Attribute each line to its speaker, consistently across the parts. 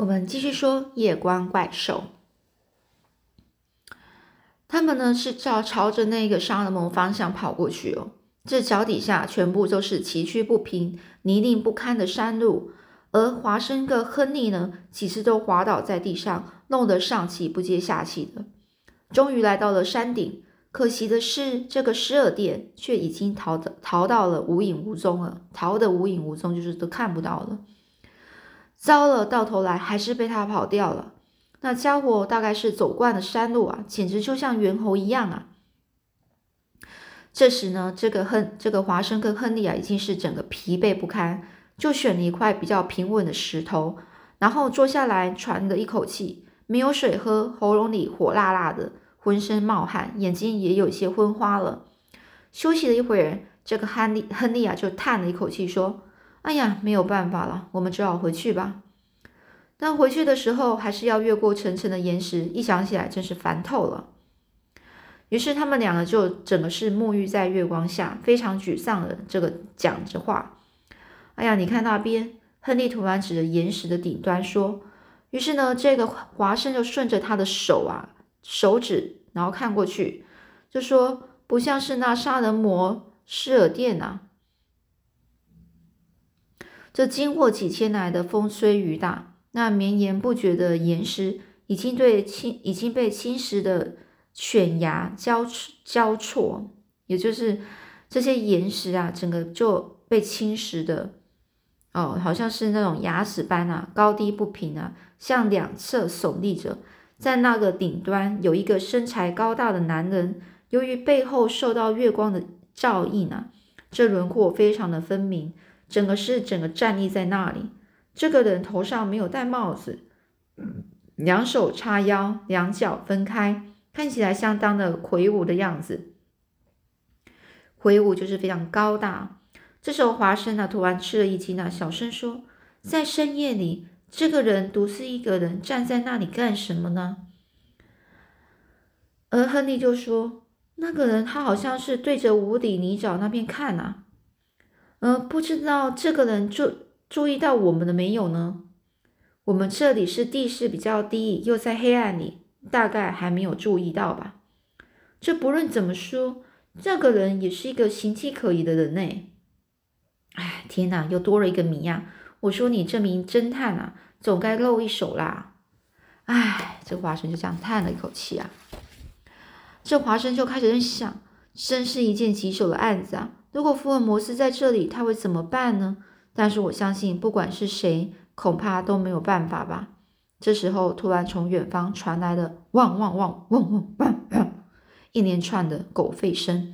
Speaker 1: 我们继续说夜光怪兽。他们呢是照朝着那个沙勒蒙方向跑过去哦，这脚底下全部都是崎岖不平、泥泞不堪的山路，而华生跟亨利呢几次都滑倒在地上，弄得上气不接下气的。终于来到了山顶，可惜的是，这个施尔店却已经逃的逃到了无影无踪了，逃的无影无踪，就是都看不到了。糟了，到头来还是被他跑掉了。那家伙大概是走惯了山路啊，简直就像猿猴一样啊！这时呢，这个亨这个华生跟亨利啊，已经是整个疲惫不堪，就选了一块比较平稳的石头，然后坐下来喘了一口气，没有水喝，喉咙里火辣辣的，浑身冒汗，眼睛也有些昏花了。休息了一会儿，这个亨利亨利啊，就叹了一口气说：“哎呀，没有办法了，我们只好回去吧。”但回去的时候还是要越过层层的岩石，一想起来真是烦透了。于是他们两个就整个是沐浴在月光下，非常沮丧的这个讲着话。哎呀，你看那边，亨利突然指着岩石的顶端说。于是呢，这个华生就顺着他的手啊手指，然后看过去，就说不像是那杀人魔施尔店呐。这经过几千来的风吹雨打。那绵延不绝的岩石已经对侵已经被侵蚀的犬牙交交错，也就是这些岩石啊，整个就被侵蚀的哦，好像是那种牙齿般啊，高低不平啊，向两侧耸立着。在那个顶端有一个身材高大的男人，由于背后受到月光的照映啊，这轮廓非常的分明，整个是整个站立在那里。这个人头上没有戴帽子，两手叉腰，两脚分开，看起来相当的魁梧的样子。魁梧就是非常高大。这时候华生呢突然吃了一惊啊，小声说：“在深夜里，这个人独自一个人站在那里干什么呢？”而亨利就说：“那个人他好像是对着无底泥沼那边看啊，呃，不知道这个人注。”注意到我们的没有呢？我们这里是地势比较低，又在黑暗里，大概还没有注意到吧。这不论怎么说，这个人也是一个形迹可疑的人呢。哎，天哪，又多了一个谜呀！我说你这名侦探啊，总该露一手啦。哎，这华生就这样叹了一口气啊。这华生就开始在想，真是一件棘手的案子啊。如果福尔摩斯在这里，他会怎么办呢？但是我相信，不管是谁，恐怕都没有办法吧。这时候，突然从远方传来了汪汪汪汪汪汪一连串的狗吠声。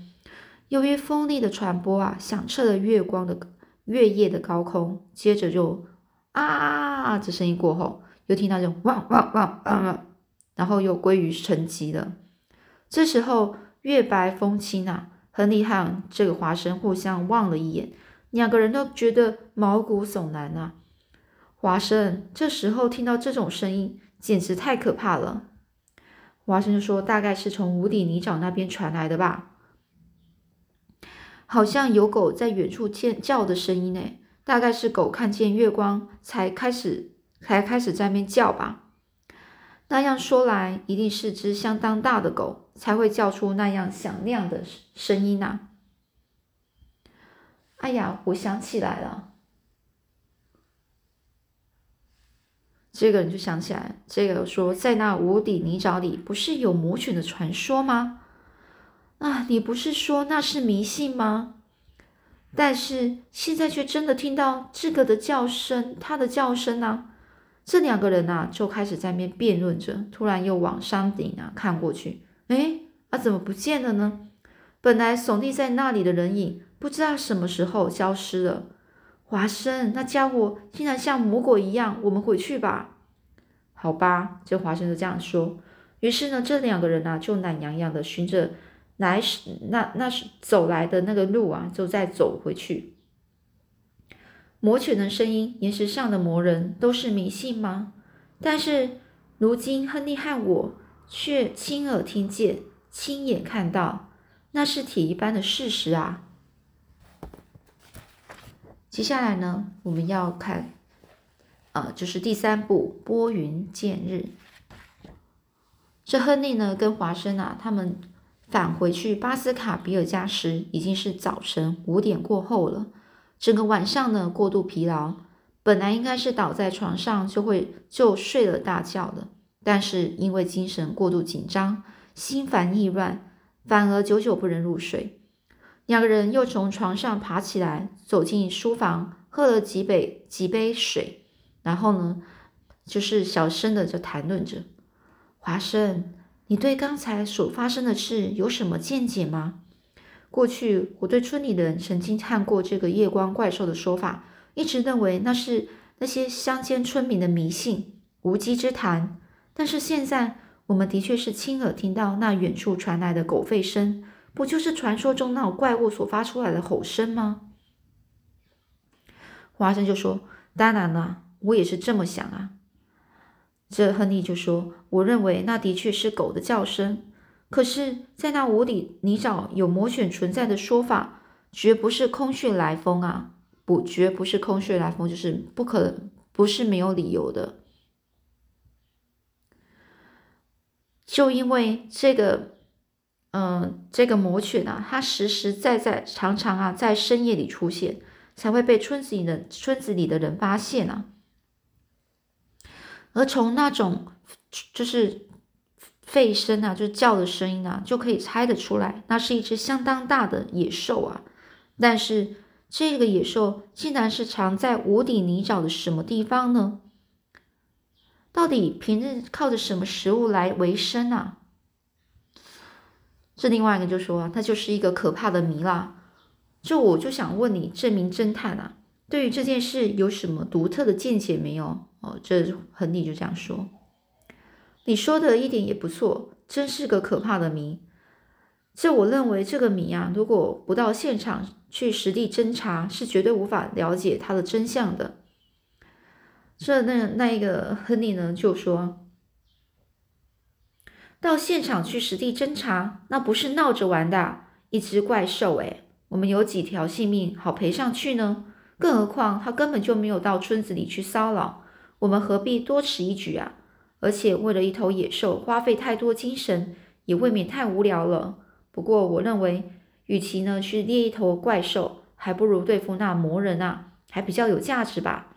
Speaker 1: 由于风力的传播啊，响彻了月光的月夜的高空。接着就啊，这声音过后，又听到这种汪汪汪汪，然后又归于沉寂了。这时候，月白风清啊，亨利和这个华生互相望了一眼。两个人都觉得毛骨悚然啊！华生这时候听到这种声音，简直太可怕了。华生就说：“大概是从无底泥沼那边传来的吧，好像有狗在远处叫叫的声音呢。大概是狗看见月光才开始，才开始在那边叫吧。那样说来，一定是只相当大的狗才会叫出那样响亮的声音呐。”哎呀，我想起来了，这个人就想起来，这个说在那无底泥沼里不是有魔犬的传说吗？啊，你不是说那是迷信吗？但是现在却真的听到这个的叫声，他的叫声呢？这两个人啊就开始在那边辩论着，突然又往山顶啊看过去，哎，啊怎么不见了呢？本来耸立在那里的人影。不知道什么时候消失了。华生那家伙竟然像魔鬼一样，我们回去吧。好吧，这华生就这样说。于是呢，这两个人啊，就懒洋洋的循着来时那那是走来的那个路啊，就再走回去。魔犬的声音，岩石上的魔人，都是迷信吗？但是如今亨利和我却亲耳听见，亲眼看到，那是铁一般的事实啊。接下来呢，我们要看，呃，就是第三步拨云见日。这亨利呢，跟华生啊，他们返回去巴斯卡比尔家时，已经是早晨五点过后了。整个晚上呢，过度疲劳，本来应该是倒在床上就会就睡了大觉的，但是因为精神过度紧张，心烦意乱，反而久久不能入睡。两个人又从床上爬起来，走进书房，喝了几杯几杯水，然后呢，就是小声的就谈论着。华生，你对刚才所发生的事有什么见解吗？过去我对村里人曾经看过这个夜光怪兽的说法，一直认为那是那些乡间村民的迷信、无稽之谈。但是现在我们的确是亲耳听到那远处传来的狗吠声，不就是传说中那种怪物所发出来的吼声吗？华生就说：“当然了，我也是这么想啊。”这亨利就说：“我认为那的确是狗的叫声，可是，在那无底泥沼有魔犬存在的说法，绝不是空穴来风啊！不，绝不是空穴来风，就是不可能，不是没有理由的。就因为这个，嗯，这个魔犬啊，它实实在在、常常啊，在深夜里出现，才会被村子里的村子里的人发现啊。”而从那种就是吠声啊，就是叫的声音啊，就可以猜得出来，那是一只相当大的野兽啊。但是这个野兽竟然是藏在无底泥沼的什么地方呢？到底平日靠着什么食物来维生啊？这另外一个就说，那就是一个可怕的谜啦。就我就想问你，这名侦探啊，对于这件事有什么独特的见解没有？哦，这亨利就这样说。你说的一点也不错，真是个可怕的谜。这我认为这个谜啊，如果不到现场去实地侦查，是绝对无法了解它的真相的。这那那一个亨利呢，就说到现场去实地侦查，那不是闹着玩的。一只怪兽，诶，我们有几条性命好赔上去呢？更何况他根本就没有到村子里去骚扰。我们何必多此一举啊？而且为了一头野兽花费太多精神，也未免太无聊了。不过我认为，与其呢去猎一头怪兽，还不如对付那魔人啊，还比较有价值吧。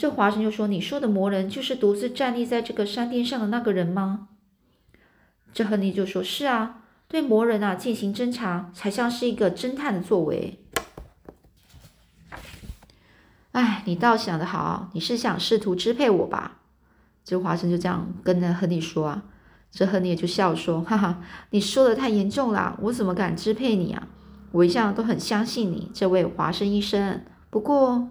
Speaker 1: 这华生就说：“你说的魔人，就是独自站立在这个山巅上的那个人吗？”这亨利就说：“是啊，对魔人啊进行侦查，才像是一个侦探的作为。”哎，你倒想得好，你是想试图支配我吧？这华生就这样跟那亨利说啊。这亨利也就笑说：“哈哈，你说的太严重了，我怎么敢支配你啊？我一向都很相信你，这位华生医生。不过，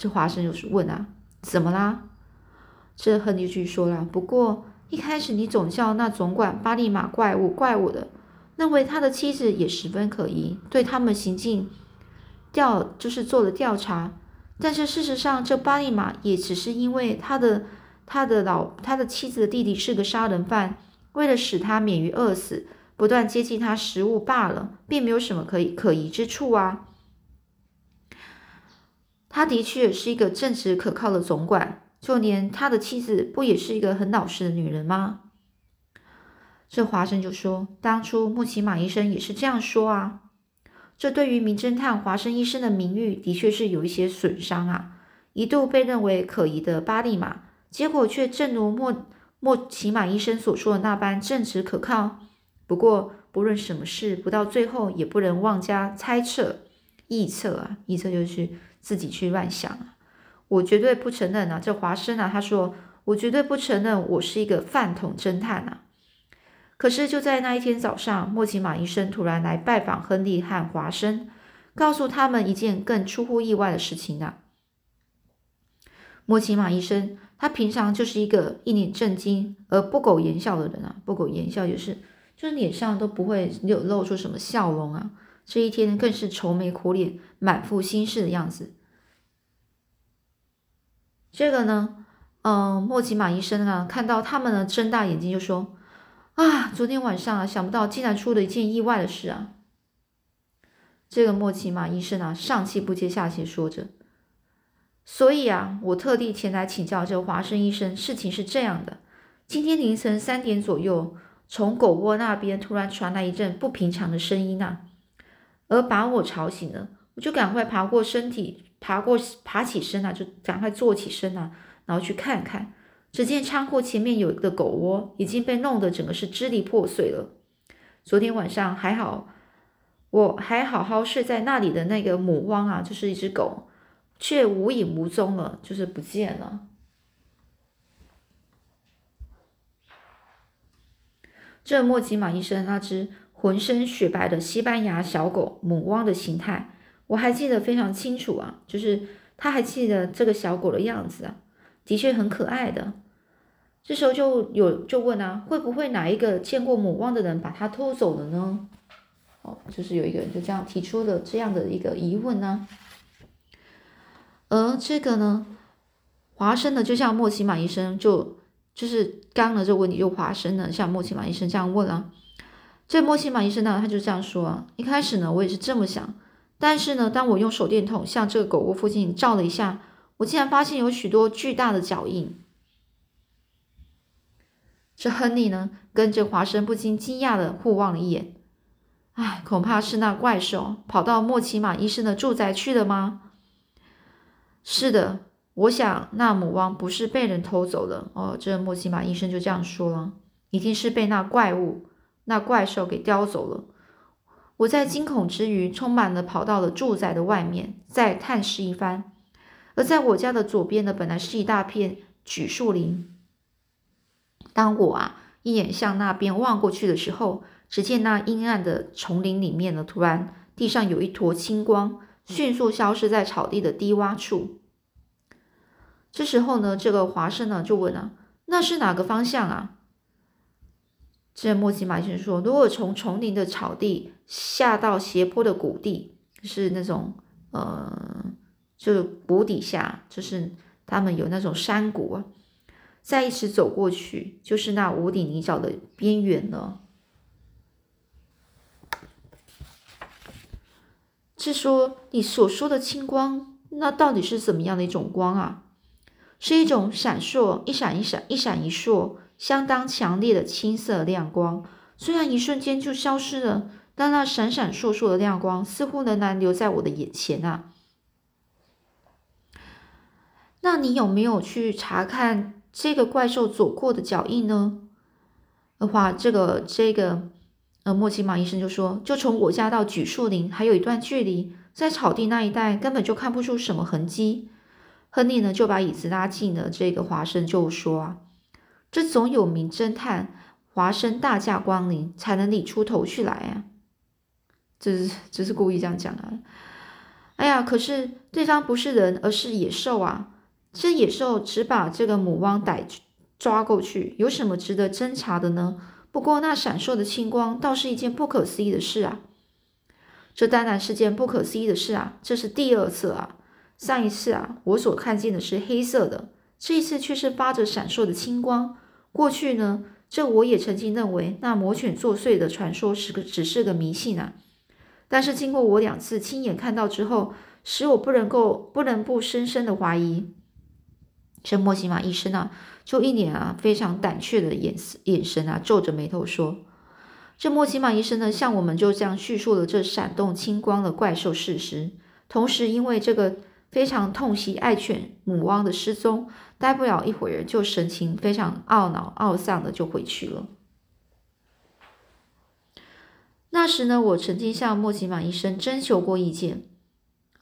Speaker 1: 这华生又是问啊，怎么啦？这亨利就说了：不过一开始你总叫那总管巴利马怪物怪物的，认为他的妻子也十分可疑，对他们行径调就是做了调查。”但是事实上，这巴利马也只是因为他的他的老他的妻子的弟弟是个杀人犯，为了使他免于饿死，不断接近他食物罢了，并没有什么可以可疑之处啊。他的确是一个正直可靠的总管，就连他的妻子不也是一个很老实的女人吗？这华生就说，当初穆奇马医生也是这样说啊。这对于名侦探华生医生的名誉的确是有一些损伤啊！一度被认为可疑的巴利马，结果却正如莫莫奇马医生所说的那般正直可靠。不过，不论什么事，不到最后也不能妄加猜测、臆测啊！臆测就是自己去乱想啊！我绝对不承认啊！这华生啊，他说我绝对不承认我是一个饭桶侦探啊！可是就在那一天早上，莫奇马医生突然来拜访亨利和华生，告诉他们一件更出乎意外的事情啊。莫奇马医生他平常就是一个一脸震惊而不苟言笑的人啊，不苟言笑就是就是脸上都不会有露出什么笑容啊。这一天更是愁眉苦脸、满腹心事的样子。这个呢，嗯，莫奇马医生啊，看到他们呢，睁大眼睛就说。啊，昨天晚上啊，想不到竟然出了一件意外的事啊！这个莫奇马医生啊，上气不接下气说着：“所以啊，我特地前来请教这华生医生。事情是这样的，今天凌晨三点左右，从狗窝那边突然传来一阵不平常的声音啊，而把我吵醒了。我就赶快爬过身体，爬过爬起身啊，就赶快坐起身啊，然后去看看。只见仓库前面有一个狗窝，已经被弄得整个是支离破碎了。昨天晚上还好，我还好好睡在那里的那个母汪啊，就是一只狗。却无影无踪了，就是不见了。这莫吉马医生那只浑身雪白的西班牙小狗母汪的形态，我还记得非常清楚啊，就是他还记得这个小狗的样子啊，的确很可爱的。这时候就有就问啊，会不会哪一个见过母汪的人把它偷走了呢？哦，就是有一个人就这样提出了这样的一个疑问呢。而这个呢，华生呢，就像莫奇马医生就就是刚了这个问题，就华生呢，像莫奇马医生这样问啊。这莫奇马医生呢，他就这样说。一开始呢，我也是这么想，但是呢，当我用手电筒向这个狗窝附近照了一下，我竟然发现有许多巨大的脚印。这亨利呢，跟着华生不禁惊讶的互望了一眼。唉，恐怕是那怪兽跑到莫奇马医生的住宅去了吗？是的，我想那母汪不是被人偷走了哦。这莫西马医生就这样说了，一定是被那怪物、那怪兽给叼走了。我在惊恐之余，充满了跑到了住宅的外面，再探视一番。而在我家的左边呢，本来是一大片榉树林。当我啊一眼向那边望过去的时候，只见那阴暗的丛林里面呢，突然地上有一坨青光。迅速消失在草地的低洼处。这时候呢，这个华生呢就问啊：“那是哪个方向啊？”这莫吉马医生说：“如果从丛林的草地下到斜坡的谷地，是那种呃，就谷底下，就是他们有那种山谷啊，再一直走过去，就是那无底泥沼的边缘了。”是说你所说的青光，那到底是怎么样的一种光啊？是一种闪烁、一闪一闪、一闪一烁，相当强烈的青色亮光。虽然一瞬间就消失了，但那闪闪烁烁的亮光似乎仍然留在我的眼前啊。那你有没有去查看这个怪兽走过的脚印呢？的话，这个这个。呃莫奇马医生就说：“就从我家到榉树林还有一段距离，在草地那一带根本就看不出什么痕迹。”亨利呢就把椅子拉近了，这个华生就说：“啊，这总有名侦探华生大驾光临，才能理出头绪来啊！”这是这是故意这样讲啊！哎呀，可是对方不是人，而是野兽啊！这野兽只把这个母汪逮抓过去，有什么值得侦查的呢？不过，那闪烁的青光倒是一件不可思议的事啊！这当然是件不可思议的事啊！这是第二次啊！上一次啊，我所看见的是黑色的，这一次却是发着闪烁的青光。过去呢，这我也曾经认为那魔犬作祟的传说是个只是个迷信啊！但是经过我两次亲眼看到之后，使我不能够不能不深深的怀疑。这莫西玛医生啊。就一脸啊非常胆怯的眼眼神啊，皱着眉头说：“这莫奇马医生呢，向我们就这样叙述了这闪动青光的怪兽事实。同时，因为这个非常痛惜爱犬母汪的失踪，待不了一会儿，就神情非常懊恼懊丧的就回去了。那时呢，我曾经向莫奇马医生征求过意见，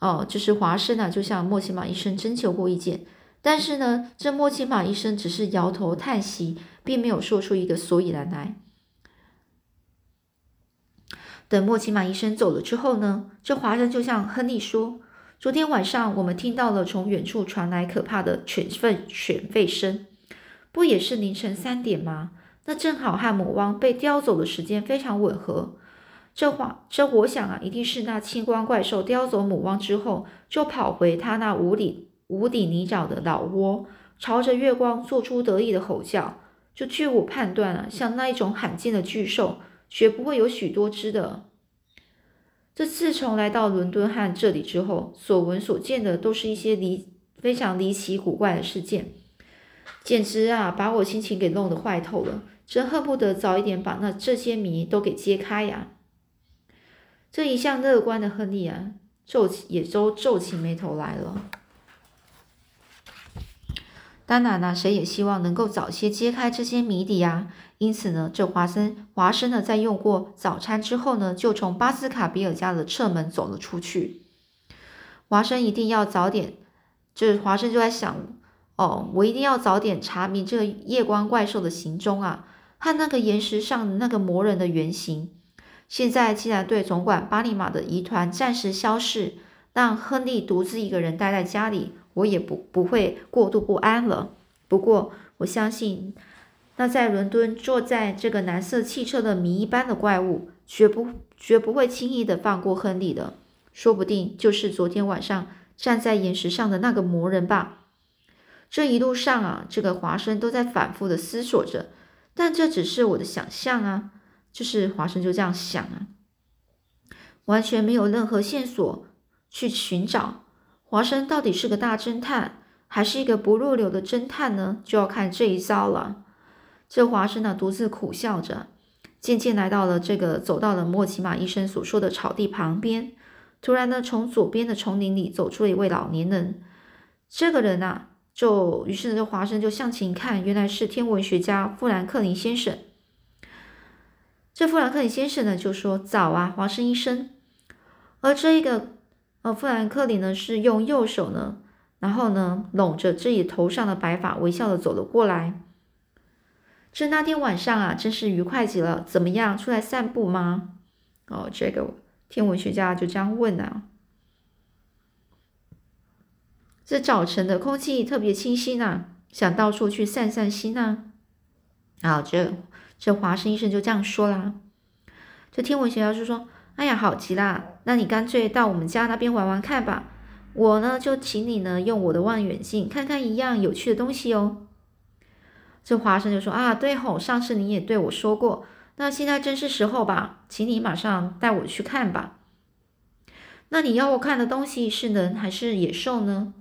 Speaker 1: 哦，就是华生啊，就向莫奇马医生征求过意见。”但是呢，这莫奇马医生只是摇头叹息，并没有说出一个所以然来。等莫奇马医生走了之后呢，这华生就向亨利说：“昨天晚上我们听到了从远处传来可怕的犬吠犬吠声，不也是凌晨三点吗？那正好和母汪被叼走的时间非常吻合。这话，这我想啊，一定是那青光怪兽叼走母汪之后，就跑回他那无底。”无底泥沼的老窝，朝着月光做出得意的吼叫。就据我判断啊，像那一种罕见的巨兽，绝不会有许多只的。这自从来到伦敦和这里之后，所闻所见的都是一些离非常离奇古怪的事件，简直啊，把我心情给弄得坏透了。真恨不得早一点把那这些谜都给揭开呀！这一向乐观的亨利啊，皱起也都皱起眉头来了。当然呢，谁也希望能够早些揭开这些谜底呀。因此呢，这华生华生呢，在用过早餐之后呢，就从巴斯卡比尔家的侧门走了出去。华生一定要早点，就是华生就在想，哦，我一定要早点查明这个夜光怪兽的行踪啊，和那个岩石上的那个魔人的原型。现在既然对总管巴利马的疑团暂时消逝，让亨利独自一个人待在家里。我也不不会过度不安了。不过，我相信那在伦敦坐在这个蓝色汽车的谜一般的怪物，绝不绝不会轻易的放过亨利的。说不定就是昨天晚上站在岩石上的那个魔人吧。这一路上啊，这个华生都在反复的思索着，但这只是我的想象啊。就是华生就这样想啊，完全没有任何线索去寻找。华生到底是个大侦探，还是一个不入流的侦探呢？就要看这一招了。这华生呢，独自苦笑着，渐渐来到了这个，走到了莫奇马医生所说的草地旁边。突然呢，从左边的丛林里走出了一位老年人。这个人啊，就于是呢这华生就向前一看，原来是天文学家富兰克林先生。这富兰克林先生呢，就说：“早啊，华生医生。”而这一个。而富兰克林呢，是用右手呢，然后呢，拢着自己头上的白发，微笑的走了过来。这那天晚上啊，真是愉快极了。怎么样，出来散步吗？哦，这个天文学家就这样问啊。这早晨的空气特别清新呐，想到处去散散心呐。啊，这这华生医生就这样说啦。这天文学家就说。哎呀，好极啦！那你干脆到我们家那边玩玩看吧。我呢，就请你呢用我的望远镜看看一样有趣的东西哦。这华生就说啊，对吼，上次你也对我说过，那现在正是时候吧，请你马上带我去看吧。那你要我看的东西是人还是野兽呢？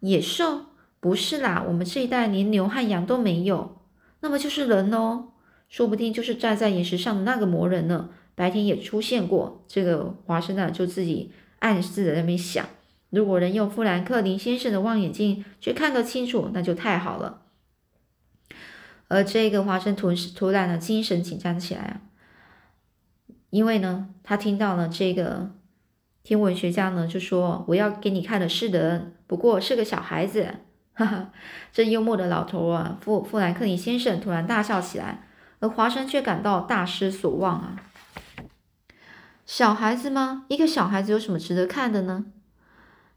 Speaker 1: 野兽？不是啦，我们这一带连牛和羊都没有，那么就是人哦，说不定就是站在岩石上的那个魔人呢。白天也出现过，这个华生呢就自己暗自在那边想：如果能用富兰克林先生的望远镜去看个清楚，那就太好了。而这个华生突突然呢精神紧张起来啊，因为呢他听到了这个天文学家呢就说：“我要给你看的是人，不过是个小孩子。”哈哈，这幽默的老头啊，富富兰克林先生突然大笑起来，而华生却感到大失所望啊。小孩子吗？一个小孩子有什么值得看的呢？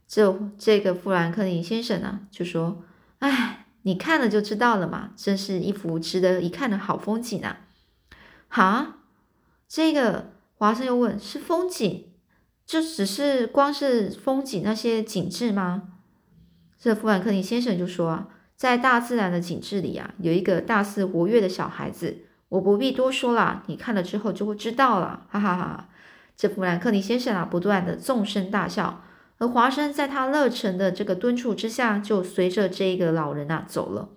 Speaker 1: 这这个富兰克林先生呢，就说：“哎，你看了就知道了嘛，真是一幅值得一看的好风景啊！”哈，这个华生又问：“是风景？就只是光是风景那些景致吗？”这富兰克林先生就说：“啊，在大自然的景致里啊，有一个大肆活跃的小孩子，我不必多说了，你看了之后就会知道了。”哈哈哈。这富兰克林先生啊，不断的纵声大笑，而华生在他热忱的这个敦促之下，就随着这个老人啊走了。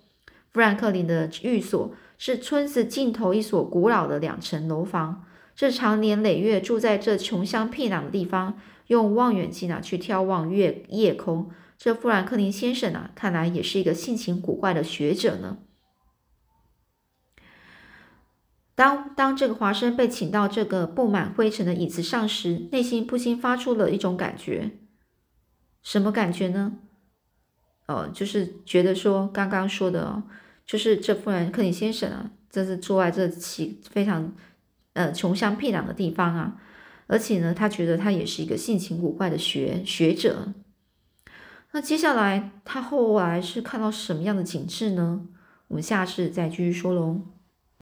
Speaker 1: 富兰克林的寓所是村子尽头一所古老的两层楼房，这常年累月住在这穷乡僻壤的地方，用望远镜啊去眺望月夜空。这富兰克林先生啊，看来也是一个性情古怪的学者呢。当当这个华生被请到这个布满灰尘的椅子上时，内心不禁发出了一种感觉，什么感觉呢？哦，就是觉得说刚刚说的哦，就是这富兰克林先生啊，这是住在这起非常呃穷乡僻壤的地方啊，而且呢，他觉得他也是一个性情古怪的学学者。那接下来他后来是看到什么样的景致呢？我们下次再继续说喽。